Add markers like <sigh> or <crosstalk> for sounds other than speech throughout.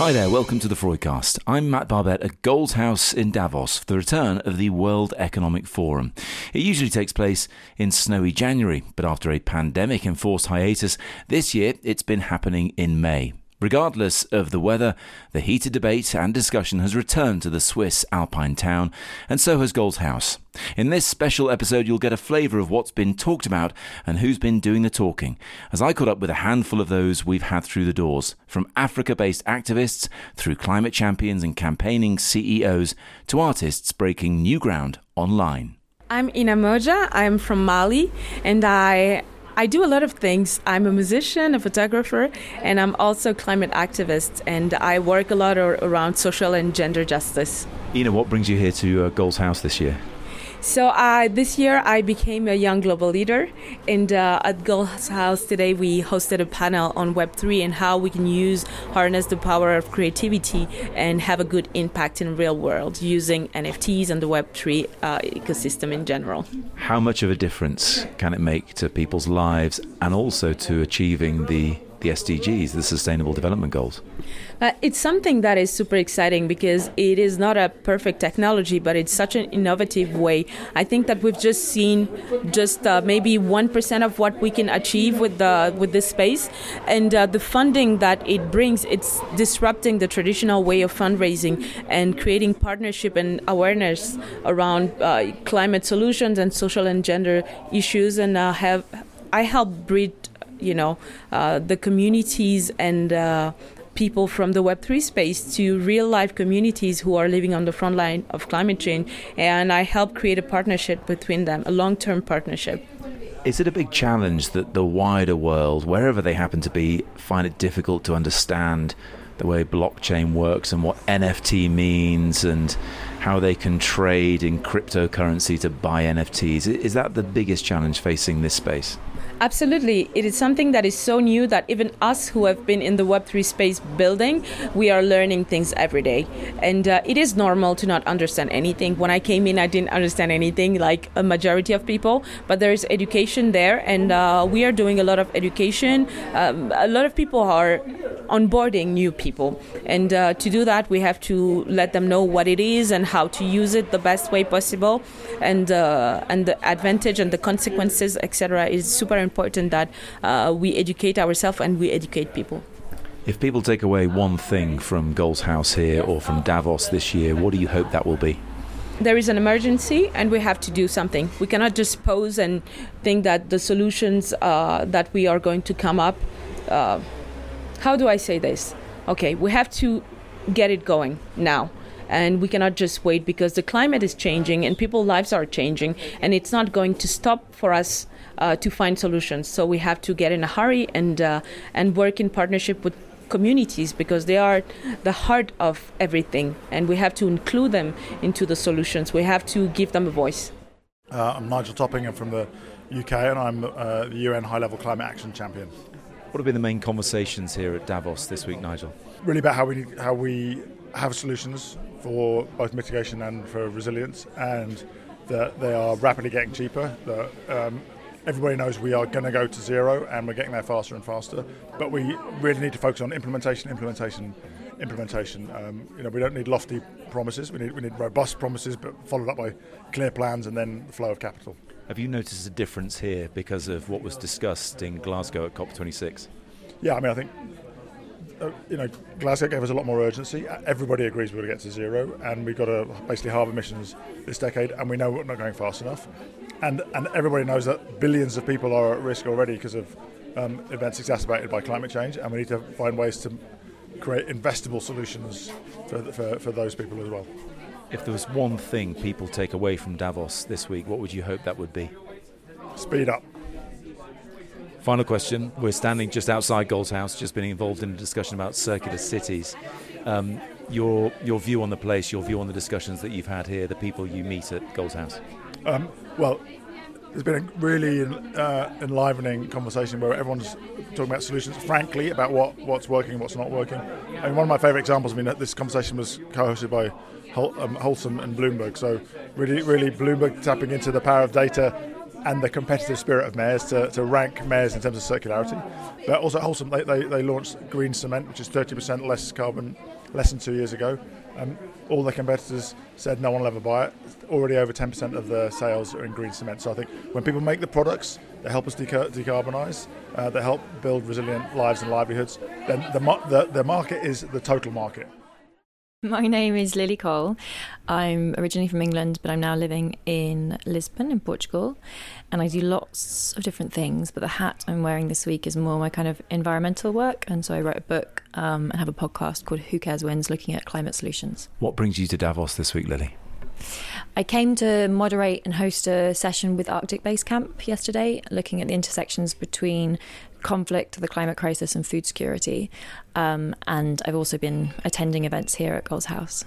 Hi there, welcome to the Freudcast. I'm Matt Barbet at Goals House in Davos for the return of the World Economic Forum. It usually takes place in snowy January, but after a pandemic enforced hiatus, this year it's been happening in May. Regardless of the weather, the heated debate and discussion has returned to the Swiss alpine town, and so has Goals House. In this special episode, you'll get a flavour of what's been talked about and who's been doing the talking, as I caught up with a handful of those we've had through the doors, from Africa based activists through climate champions and campaigning CEOs to artists breaking new ground online. I'm Inna Modja. I'm from Mali, and I I do a lot of things. I'm a musician, a photographer, and I'm also climate activist. And I work a lot around social and gender justice. Inna, what brings you here to uh, Goals House this year? So uh, this year I became a young global leader, and uh, at Goals House today we hosted a panel on Web three and how we can use harness the power of creativity and have a good impact in real world using NFTs and the Web three uh, ecosystem in general. How much of a difference can it make to people's lives and also to achieving the the SDGs, the Sustainable Development Goals? Uh, it's something that is super exciting because it is not a perfect technology, but it's such an innovative way. I think that we've just seen just uh, maybe one percent of what we can achieve with the with this space, and uh, the funding that it brings, it's disrupting the traditional way of fundraising and creating partnership and awareness around uh, climate solutions and social and gender issues, and uh, have I help bridge you know uh, the communities and uh, people from the Web3 space to real life communities who are living on the front line of climate change. And I help create a partnership between them, a long term partnership. Is it a big challenge that the wider world, wherever they happen to be, find it difficult to understand the way blockchain works and what NFT means and how they can trade in cryptocurrency to buy NFTs? Is that the biggest challenge facing this space? Absolutely. It is something that is so new that even us who have been in the Web3 space building, we are learning things every day. And uh, it is normal to not understand anything. When I came in, I didn't understand anything like a majority of people, but there is education there, and uh, we are doing a lot of education. Um, a lot of people are onboarding new people. And uh, to do that, we have to let them know what it is and how to use it the best way possible. And, uh, and the advantage and the consequences, etc., is super important important that uh, we educate ourselves and we educate people. If people take away one thing from Goals House here or from Davos this year, what do you hope that will be? There is an emergency and we have to do something. We cannot just pose and think that the solutions uh, that we are going to come up. Uh, how do I say this? Okay, we have to get it going now and we cannot just wait because the climate is changing and people's lives are changing and it's not going to stop for us uh, to find solutions. So we have to get in a hurry and uh, and work in partnership with communities because they are the heart of everything, and we have to include them into the solutions. We have to give them a voice. Uh, I'm Nigel Topping. I'm from the UK, and I'm uh, the UN High Level Climate Action Champion. What have been the main conversations here at Davos this week, Nigel? Really about how we how we have solutions for both mitigation and for resilience, and that they are rapidly getting cheaper. That um, everybody knows we are going to go to zero and we're getting there faster and faster. But we really need to focus on implementation, implementation, implementation. Um, you know, we don't need lofty promises. We need we need robust promises, but followed up by clear plans and then the flow of capital. Have you noticed a difference here because of what was discussed in Glasgow at COP26? Yeah, I mean, I think uh, you know, Glasgow gave us a lot more urgency. Everybody agrees we're going to get to zero, and we've got to basically halve emissions this decade, and we know we're not going fast enough and and everybody knows that billions of people are at risk already because of um, events exacerbated by climate change, and we need to find ways to create investable solutions for, for, for those people as well. If there was one thing people take away from Davos this week, what would you hope that would be? Speed up. Final question. We're standing just outside Goals House, just been involved in a discussion about circular cities. Um, your, your view on the place, your view on the discussions that you've had here, the people you meet at Goals House? Um, well, there's been a really uh, enlivening conversation where everyone's talking about solutions, frankly, about what, what's working and what's not working. I mean, one of my favourite examples, I mean, this conversation was co-hosted by Hol- um, and Bloomberg. So really, really Bloomberg tapping into the power of data and the competitive spirit of Mayors to, to rank Mayors in terms of circularity. But also Holcim, they, they, they launched green cement, which is 30% less carbon less than two years ago. Um, all the competitors said no one will ever buy it. Already over 10% of the sales are in green cement. So I think when people make the products that help us decar- decarbonise, uh, that help build resilient lives and livelihoods, then the, the, the market is the total market. My name is Lily Cole. I'm originally from England, but I'm now living in Lisbon, in Portugal. And I do lots of different things, but the hat I'm wearing this week is more my kind of environmental work. And so I wrote a book um, and have a podcast called Who Cares Wins, looking at climate solutions. What brings you to Davos this week, Lily? I came to moderate and host a session with Arctic Base Camp yesterday, looking at the intersections between conflict, the climate crisis, and food security. Um, and I've also been attending events here at Goals House.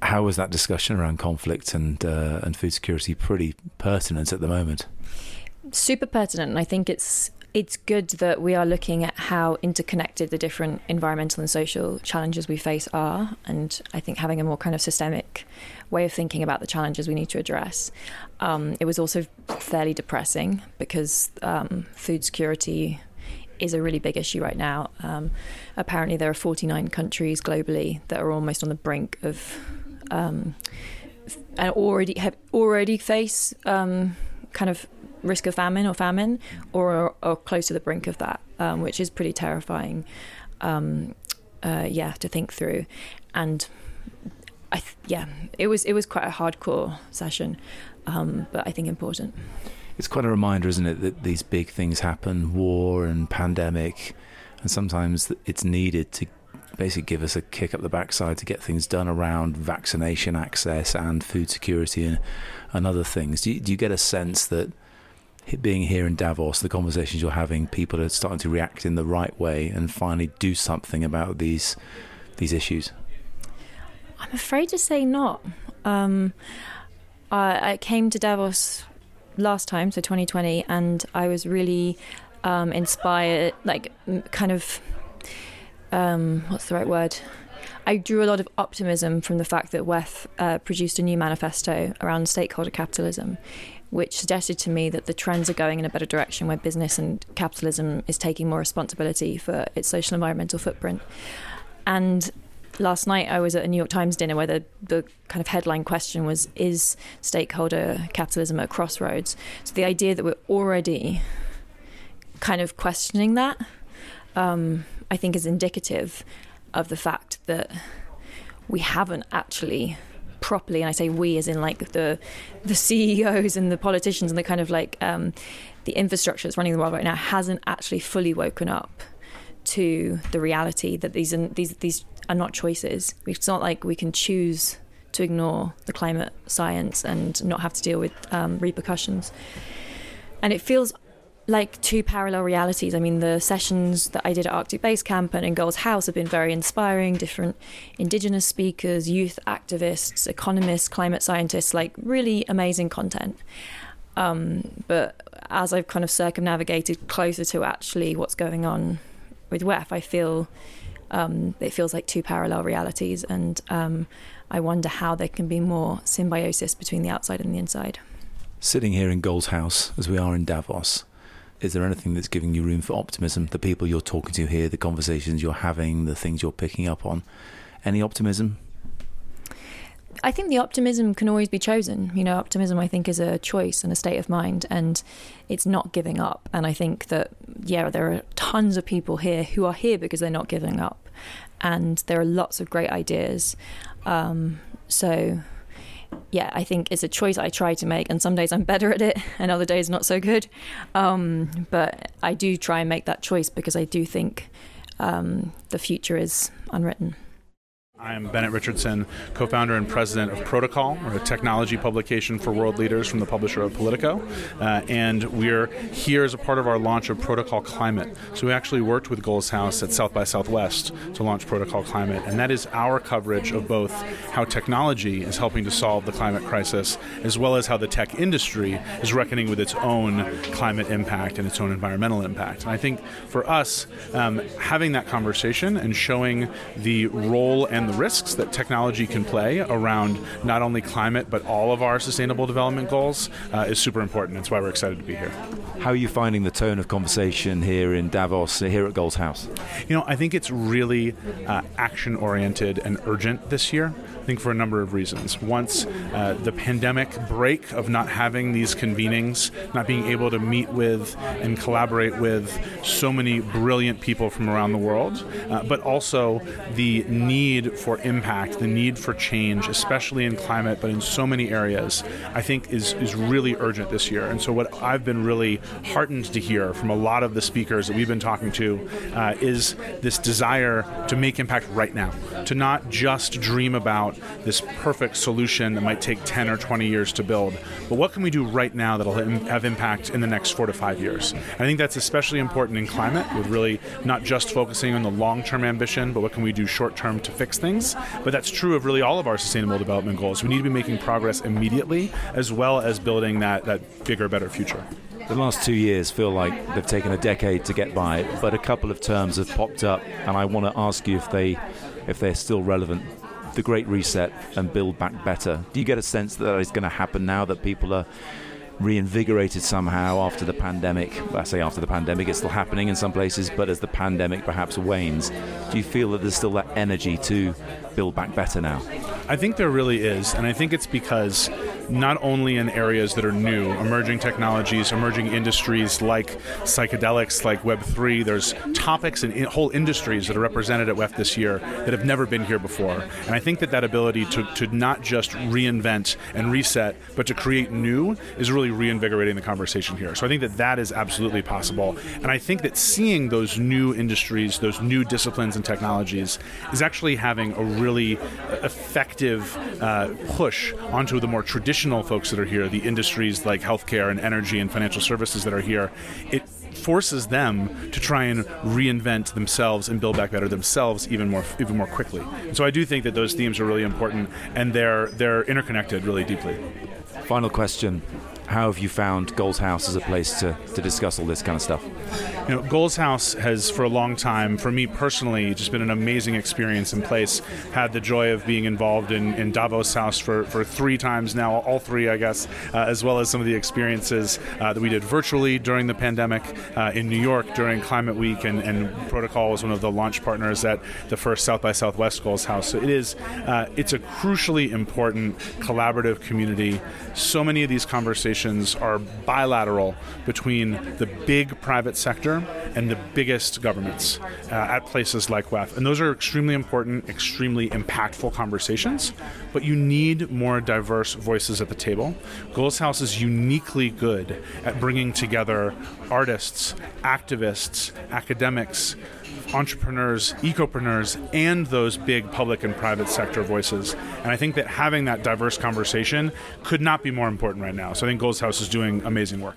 How was that discussion around conflict and uh, and food security pretty pertinent at the moment? Super pertinent, and I think it's it's good that we are looking at how interconnected the different environmental and social challenges we face are. And I think having a more kind of systemic way of thinking about the challenges we need to address. Um, it was also fairly depressing because um, food security is a really big issue right now. Um, apparently, there are 49 countries globally that are almost on the brink of um, and already have already face um, kind of risk of famine or famine, or, or close to the brink of that, um, which is pretty terrifying. Um, uh, yeah, to think through, and I th- yeah, it was it was quite a hardcore session, um, but I think important. It's quite a reminder, isn't it, that these big things happen, war and pandemic, and sometimes it's needed to basically give us a kick up the backside to get things done around vaccination access and food security and, and other things. Do you, do you get a sense that being here in Davos, the conversations you're having, people are starting to react in the right way and finally do something about these these issues? I'm afraid to say not. Um, I, I, came to Davos last time, so 2020, and I was really um, inspired, like kind of, um, what's the right word? I drew a lot of optimism from the fact that WEF uh, produced a new manifesto around stakeholder capitalism, which suggested to me that the trends are going in a better direction where business and capitalism is taking more responsibility for its social environmental footprint. And last night I was at a New York Times dinner where the, the kind of headline question was Is stakeholder capitalism at crossroads? So the idea that we're already kind of questioning that, um, I think, is indicative of the fact that we haven't actually properly, and I say we as in like the the CEOs and the politicians and the kind of like um, the infrastructure that's running the world right now hasn't actually fully woken up to the reality that these are, these these are not choices. It's not like we can choose to ignore the climate science and not have to deal with um, repercussions. And it feels like two parallel realities. I mean, the sessions that I did at Arctic Base Camp and in Goals House have been very inspiring. Different Indigenous speakers, youth activists, economists, climate scientists, like really amazing content. Um, but as I've kind of circumnavigated closer to actually what's going on with WEF, I feel um, it feels like two parallel realities, and um, I wonder how there can be more symbiosis between the outside and the inside. Sitting here in Goals House, as we are in Davos, is there anything that's giving you room for optimism? The people you're talking to here, the conversations you're having, the things you're picking up on. Any optimism? I think the optimism can always be chosen. You know, optimism, I think, is a choice and a state of mind, and it's not giving up. And I think that, yeah, there are tons of people here who are here because they're not giving up. And there are lots of great ideas. Um, so yeah, I think it's a choice I try to make, and some days I'm better at it, <laughs> and other days not so good. Um, but I do try and make that choice because I do think um, the future is unwritten. I'm Bennett Richardson, co founder and president of Protocol, a technology publication for world leaders from the publisher of Politico. Uh, and we're here as a part of our launch of Protocol Climate. So we actually worked with Goals House at South by Southwest to launch Protocol Climate. And that is our coverage of both how technology is helping to solve the climate crisis, as well as how the tech industry is reckoning with its own climate impact and its own environmental impact. And I think for us, um, having that conversation and showing the role and the the risks that technology can play around not only climate but all of our sustainable development goals uh, is super important. That's why we're excited to be here. How are you finding the tone of conversation here in Davos, here at Goals House? You know, I think it's really uh, action oriented and urgent this year. I think for a number of reasons. Once uh, the pandemic break of not having these convenings, not being able to meet with and collaborate with so many brilliant people from around the world, uh, but also the need for impact, the need for change, especially in climate, but in so many areas, I think is, is really urgent this year. And so, what I've been really heartened to hear from a lot of the speakers that we've been talking to uh, is this desire to make impact right now, to not just dream about this perfect solution that might take 10 or 20 years to build, but what can we do right now that'll have impact in the next four to five years? I think that's especially important in climate, with really not just focusing on the long term ambition, but what can we do short term to fix things. But that's true of really all of our sustainable development goals. We need to be making progress immediately, as well as building that, that bigger, better future. The last two years feel like they've taken a decade to get by, but a couple of terms have popped up, and I want to ask you if they if they're still relevant the Great Reset and Build Back Better. Do you get a sense that that is going to happen now that people are reinvigorated somehow after the pandemic? I say after the pandemic, it's still happening in some places, but as the pandemic perhaps wanes, do you feel that there's still that energy to build back better now? I think there really is, and I think it's because not only in areas that are new, emerging technologies, emerging industries like psychedelics, like Web3. There's topics and in whole industries that are represented at WEF this year that have never been here before. And I think that that ability to, to not just reinvent and reset, but to create new is really reinvigorating the conversation here. So I think that that is absolutely possible. And I think that seeing those new industries, those new disciplines and technologies, is actually having a really effective uh, push onto the more traditional traditional folks that are here, the industries like healthcare and energy and financial services that are here, it forces them to try and reinvent themselves and build back better themselves even more even more quickly. And so I do think that those themes are really important and they're they're interconnected really deeply. Final question how have you found Goals House as a place to, to discuss all this kind of stuff? You know, Goals House has, for a long time, for me personally, just been an amazing experience and place. Had the joy of being involved in, in Davos House for, for three times now, all three, I guess, uh, as well as some of the experiences uh, that we did virtually during the pandemic uh, in New York during Climate Week, and, and, Protocol was one of the launch partners at the first South by Southwest Goals House. So it is, uh, it's a crucially important collaborative community. So many of these conversations are bilateral between the big private sector and the biggest governments uh, at places like WEF. And those are extremely important, extremely impactful conversations, but you need more diverse voices at the table. Goals House is uniquely good at bringing together artists, activists, academics, entrepreneurs, ecopreneurs, and those big public and private sector voices. And I think that having that diverse conversation could not be more important right now. So I think Goals House is doing amazing work.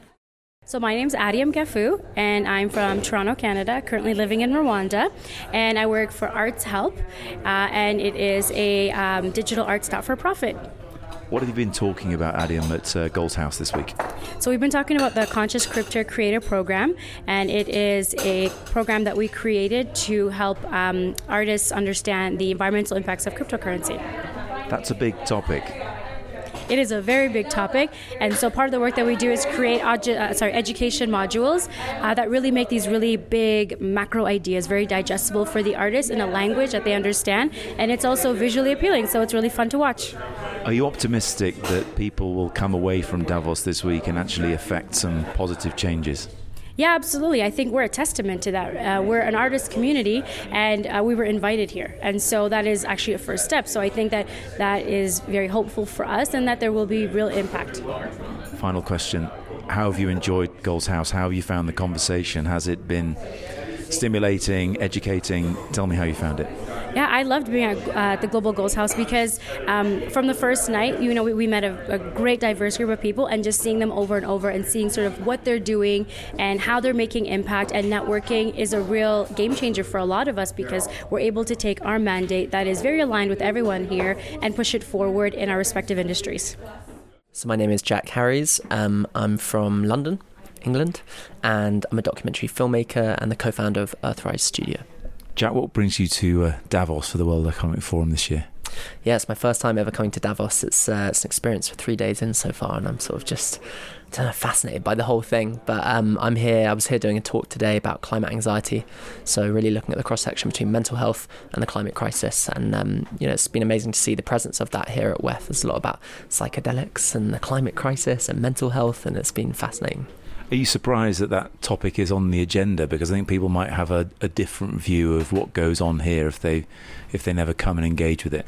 So my name is Adiam Gafoo, and I'm from Toronto, Canada. Currently living in Rwanda, and I work for Arts Help, uh, and it is a um, digital arts not for profit. What have you been talking about, Adiam, at uh, Goals House this week? So we've been talking about the Conscious Crypto Creator Program, and it is a program that we created to help um, artists understand the environmental impacts of cryptocurrency. That's a big topic. It is a very big topic, and so part of the work that we do is create uh, sorry education modules uh, that really make these really big macro ideas very digestible for the artists in a language that they understand, and it's also visually appealing, so it's really fun to watch. Are you optimistic that people will come away from Davos this week and actually affect some positive changes? Yeah, absolutely. I think we're a testament to that. Uh, we're an artist community, and uh, we were invited here, and so that is actually a first step. So I think that that is very hopeful for us, and that there will be real impact. Final question: How have you enjoyed Goals House? How have you found the conversation? Has it been stimulating, educating? Tell me how you found it. Yeah, I loved being at uh, the Global Goals House because um, from the first night, you know, we, we met a, a, great diverse group of people, and just seeing them over and over and seeing sort of what they're doing and how they're making impact and networking is a real game changer for a lot of us because we're able to take our mandate that is very aligned with everyone here and push it forward in our respective industries. So my name is Jack Harries. Um, I'm from London, England, and I'm a documentary filmmaker and the co-founder of Earthrise Studio. Jack, what brings you to uh, Davos for the World Economic Forum this year? Yeah, it's my first time ever coming to Davos. It's uh, it's an experience for three days in so far, and I'm sort of just know, fascinated by the whole thing. But um, I'm here. I was here doing a talk today about climate anxiety, so really looking at the cross section between mental health and the climate crisis. And um, you know, it's been amazing to see the presence of that here at WEF. There's a lot about psychedelics and the climate crisis and mental health, and it's been fascinating. Are you surprised that that topic is on the agenda? Because I think people might have a, a different view of what goes on here if they if they never come and engage with it.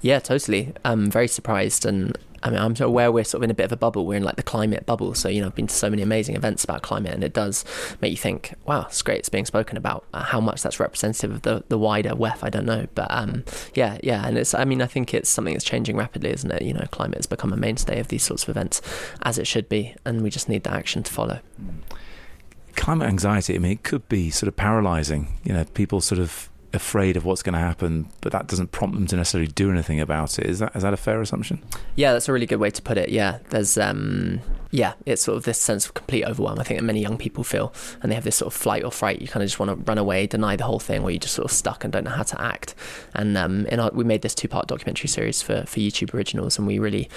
Yeah, totally. I'm very surprised, and I mean, I'm aware we're sort of in a bit of a bubble. We're in like the climate bubble. So, you know, I've been to so many amazing events about climate, and it does make you think, wow, it's great it's being spoken about. Uh, how much that's representative of the, the wider WEF, I don't know. But um, yeah, yeah. And it's, I mean, I think it's something that's changing rapidly, isn't it? You know, climate has become a mainstay of these sorts of events, as it should be. And we just need the action to follow. Climate anxiety, I mean, it could be sort of paralyzing. You know, people sort of afraid of what's going to happen, but that doesn't prompt them to necessarily do anything about it. Is that is that a fair assumption? Yeah, that's a really good way to put it. Yeah, there's um, yeah, it's sort of this sense of complete overwhelm. I think that many young people feel, and they have this sort of flight or fright. You kind of just want to run away, deny the whole thing, or you're just sort of stuck and don't know how to act. And um, in our, we made this two-part documentary series for for YouTube Originals, and we really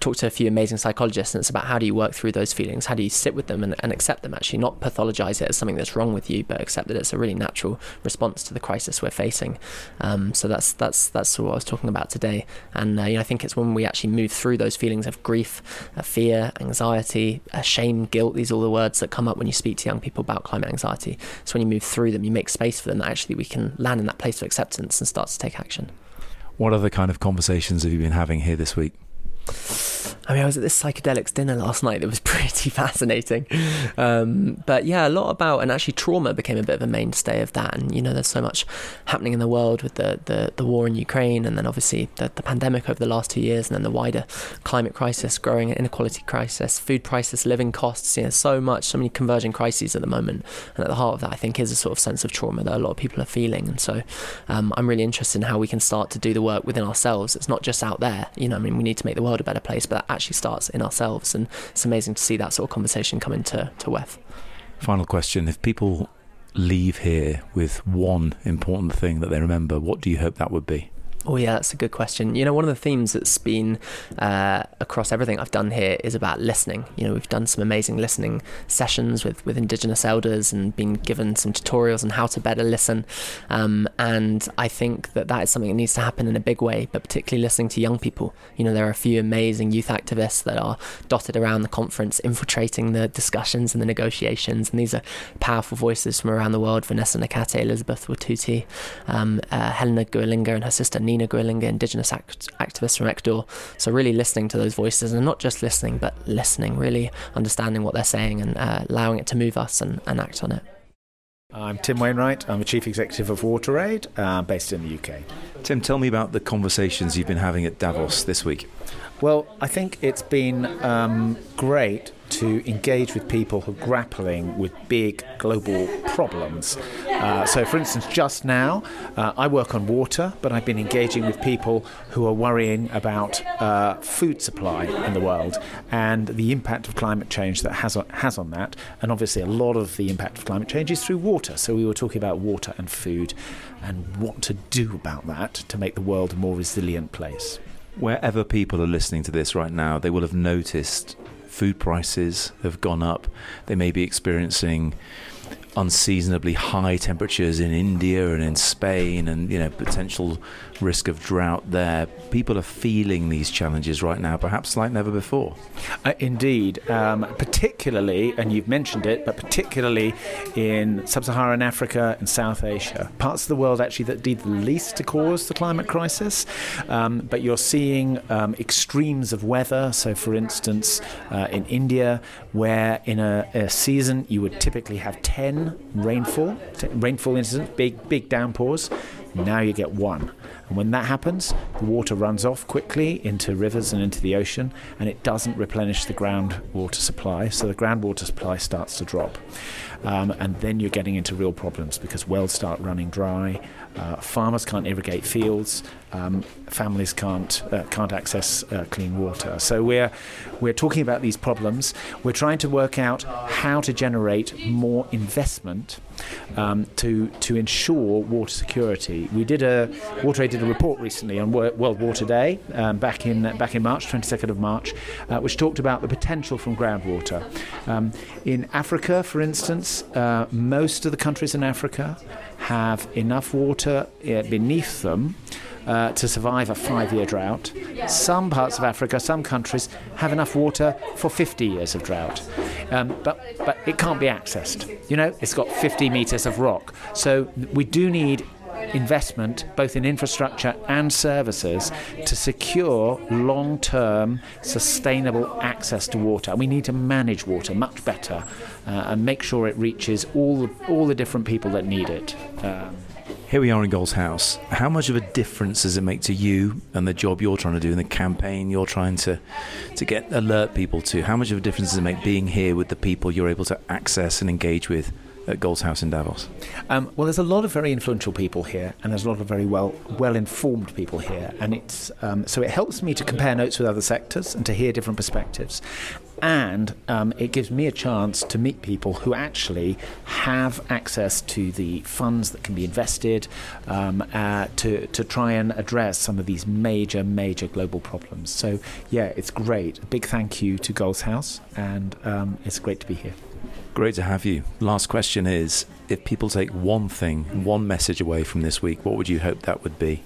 talked to a few amazing psychologists, and it's about how do you work through those feelings, how do you sit with them and, and accept them. Actually, not pathologize it as something that's wrong with you, but accept that it's a really natural response to the crisis we're facing. Um, so that's that's that's what I was talking about today. And uh, you know, I think it's when we actually move through those feelings of grief, uh, fear, anxiety, uh, shame, guilt. These are all the words that come up when you speak to young people about climate anxiety. So when you move through them, you make space for them. That actually we can land in that place of acceptance and start to take action. What other kind of conversations have you been having here this week? I mean, I was at this psychedelics dinner last night that was <laughs> pretty fascinating. Um, but yeah, a lot about, and actually trauma became a bit of a mainstay of that. And, you know, there's so much happening in the world with the, the, the war in Ukraine and then obviously the, the pandemic over the last two years and then the wider climate crisis, growing inequality crisis, food prices, living costs, you know, so much, so many converging crises at the moment. And at the heart of that, I think, is a sort of sense of trauma that a lot of people are feeling. And so um, I'm really interested in how we can start to do the work within ourselves. It's not just out there, you know, I mean, we need to make the world a better place, but that actually starts in ourselves. And it's amazing to see that sort of conversation come into to WEF. Final question: If people leave here with one important thing that they remember, what do you hope that would be? Oh yeah, that's a good question. You know, one of the themes that's been uh, across everything I've done here is about listening. You know, we've done some amazing listening sessions with with Indigenous elders and been given some tutorials on how to better listen. Um, and I think that that is something that needs to happen in a big way, but particularly listening to young people. You know, there are a few amazing youth activists that are dotted around the conference, infiltrating the discussions and the negotiations. And these are powerful voices from around the world: Vanessa Nakate, Elizabeth Wathuti, um, uh, Helena Gualinga, and her sister. Nina Nina Gualinga, Indigenous act- activist from Ecuador. So really listening to those voices and not just listening, but listening, really understanding what they're saying and uh, allowing it to move us and, and act on it. I'm Tim Wainwright. I'm the Chief Executive of WaterAid, uh, based in the UK. Tim, tell me about the conversations you've been having at Davos this week. Well, I think it's been um, great to engage with people who are grappling with big global problems. Uh, so, for instance, just now, uh, I work on water, but I've been engaging with people who are worrying about uh, food supply in the world and the impact of climate change that has on, has on that. And obviously, a lot of the impact of climate change is through water. So, we were talking about water and food and what to do about that to make the world a more resilient place wherever people are listening to this right now, they will have noticed food prices have gone up. They may be experiencing unseasonably high temperatures in India and in Spain, and you know potential risk of drought there. People are feeling these challenges right now, perhaps like never before. Uh, indeed, um, particularly, and you've mentioned it, but particularly in sub-Saharan Africa and South Asia, parts of the world actually that did the least to cause the climate crisis. Um, but you're seeing um, extremes of weather. So, for instance, uh, in India, where in a, a season you would typically have ten rainfall, rainfall incidents, big big downpours. Now you get one. And when that happens, the water runs off quickly into rivers and into the ocean, and it doesn't replenish the groundwater supply. So the groundwater supply starts to drop. Um, and then you're getting into real problems because wells start running dry, uh, farmers can't irrigate fields, um, families can't uh, can't access uh, clean water. So we're we're talking about these problems. We're trying to work out how to generate more investment um, to to ensure water security. We did a WaterAid did a report recently on World Water Day um, back in back in March, 22nd of March, uh, which talked about the potential from groundwater. Um, in Africa, for instance, uh, most of the countries in Africa have enough water uh, beneath them uh, to survive a five year drought. Some parts of Africa, some countries, have enough water for 50 years of drought. Um, but, but it can't be accessed. You know, it's got 50 metres of rock. So we do need investment both in infrastructure and services to secure long term sustainable access to water. We need to manage water much better uh, and make sure it reaches all, all the different people that need it. Um, here we are in Goals House. How much of a difference does it make to you and the job you're trying to do and the campaign you're trying to to get alert people to? How much of a difference does it make being here with the people you're able to access and engage with at Goals House in Davos? Um, well, there's a lot of very influential people here, and there's a lot of very well well informed people here, and it's um, so it helps me to compare notes with other sectors and to hear different perspectives, and um, it gives me a chance to meet people who actually have access to the funds that can be invested um, uh, to to try and address some of these major major global problems. So yeah, it's great. A big thank you to Goals House, and um, it's great to be here. Great to have you. Last question is if people take one thing, one message away from this week, what would you hope that would be?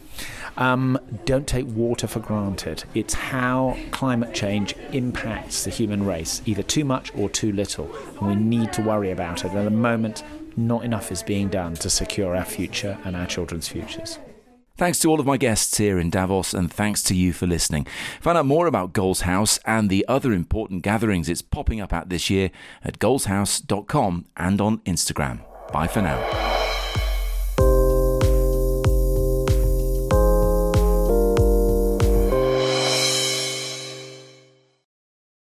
Um, don't take water for granted. It's how climate change impacts the human race, either too much or too little. And we need to worry about it. At the moment, not enough is being done to secure our future and our children's futures. Thanks to all of my guests here in Davos, and thanks to you for listening. Find out more about Goals House and the other important gatherings it's popping up at this year at goalshouse.com and on Instagram. Bye for now.